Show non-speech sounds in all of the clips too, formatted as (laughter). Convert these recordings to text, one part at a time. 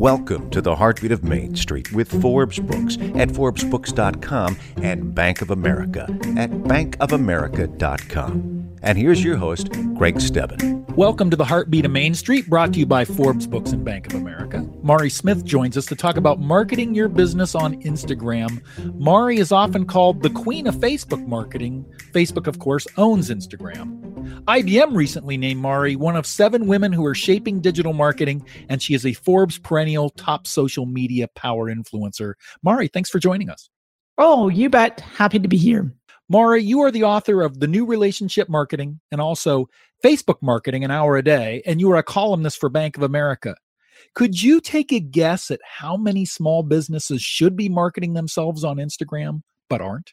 Welcome to the Heartbeat of Main Street with Forbes Books at ForbesBooks.com and Bank of America at BankofAmerica.com. And here's your host, Greg Stebbin. Welcome to the Heartbeat of Main Street, brought to you by Forbes Books and Bank of America. Mari Smith joins us to talk about marketing your business on Instagram. Mari is often called the queen of Facebook marketing. Facebook, of course, owns Instagram. IBM recently named Mari one of seven women who are shaping digital marketing, and she is a Forbes perennial top social media power influencer. Mari, thanks for joining us. Oh, you bet. Happy to be here. Mari, you are the author of The New Relationship Marketing and also Facebook Marketing an Hour a Day, and you are a columnist for Bank of America. Could you take a guess at how many small businesses should be marketing themselves on Instagram but aren't?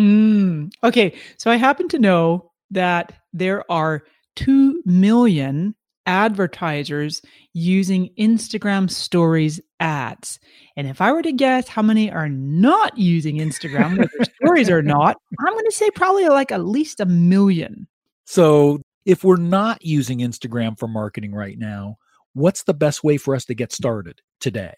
Mm, okay, so I happen to know that there are 2 million advertisers using Instagram stories ads. And if I were to guess how many are not using Instagram, whether stories or not, (laughs) I'm going to say probably like at least a million. So if we're not using Instagram for marketing right now, what's the best way for us to get started today?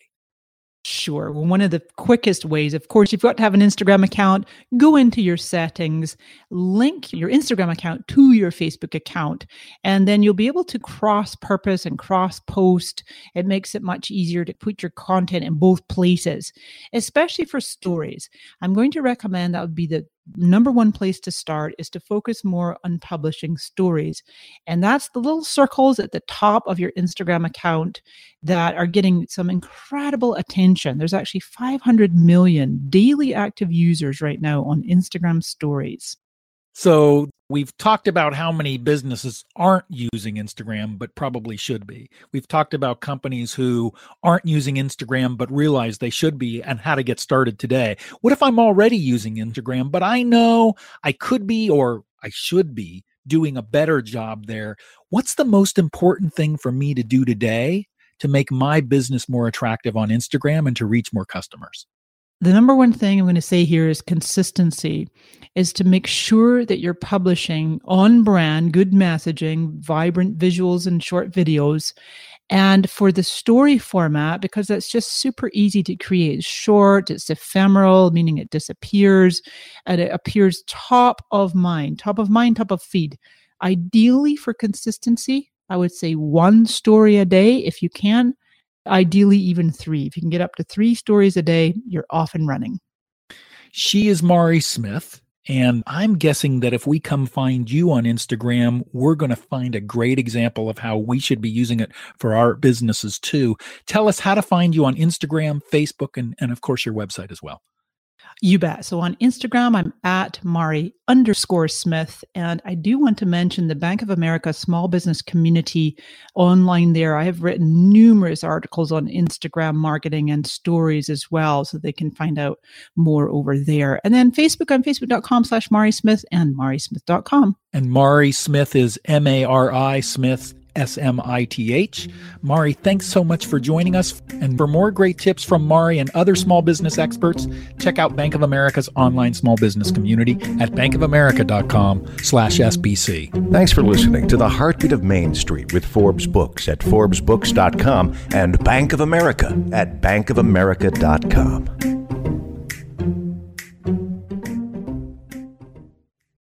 Sure. Well, one of the quickest ways, of course, you've got to have an Instagram account. Go into your settings, link your Instagram account to your Facebook account, and then you'll be able to cross purpose and cross post. It makes it much easier to put your content in both places, especially for stories. I'm going to recommend that would be the number one place to start is to focus more on publishing stories. And that's the little circles at the top of your Instagram account that are getting some incredible attention. There's actually 500 million daily active users right now on Instagram stories. So we've talked about how many businesses aren't using Instagram, but probably should be. We've talked about companies who aren't using Instagram, but realize they should be and how to get started today. What if I'm already using Instagram, but I know I could be or I should be doing a better job there? What's the most important thing for me to do today to make my business more attractive on Instagram and to reach more customers? The number one thing I'm going to say here is consistency is to make sure that you're publishing on brand, good messaging, vibrant visuals and short videos. And for the story format, because that's just super easy to create, short, it's ephemeral, meaning it disappears, and it appears top of mind, top of mind, top of feed. Ideally, for consistency, I would say one story a day if you can ideally even three. If you can get up to three stories a day, you're off and running. She is Mari Smith. And I'm guessing that if we come find you on Instagram, we're going to find a great example of how we should be using it for our businesses too. Tell us how to find you on Instagram, Facebook, and, and of course, your website as well. You bet. So on Instagram, I'm at Mari underscore Smith. And I do want to mention the Bank of America small business community online there. I have written numerous articles on Instagram marketing and stories as well. So they can find out more over there. And then Facebook on facebook.com slash Mari Smith and Mari marismith.com. And Mari Smith is M A R I Smith S M I T H. Mari, thanks so much for joining us. And for more great tips from Mari and other small business experts, check out Bank of America's online small business community at bankofamerica.com slash SBC. Thanks for listening to the Heartbeat of Main Street with Forbes Books at ForbesBooks.com and Bank of America at BankofAmerica.com.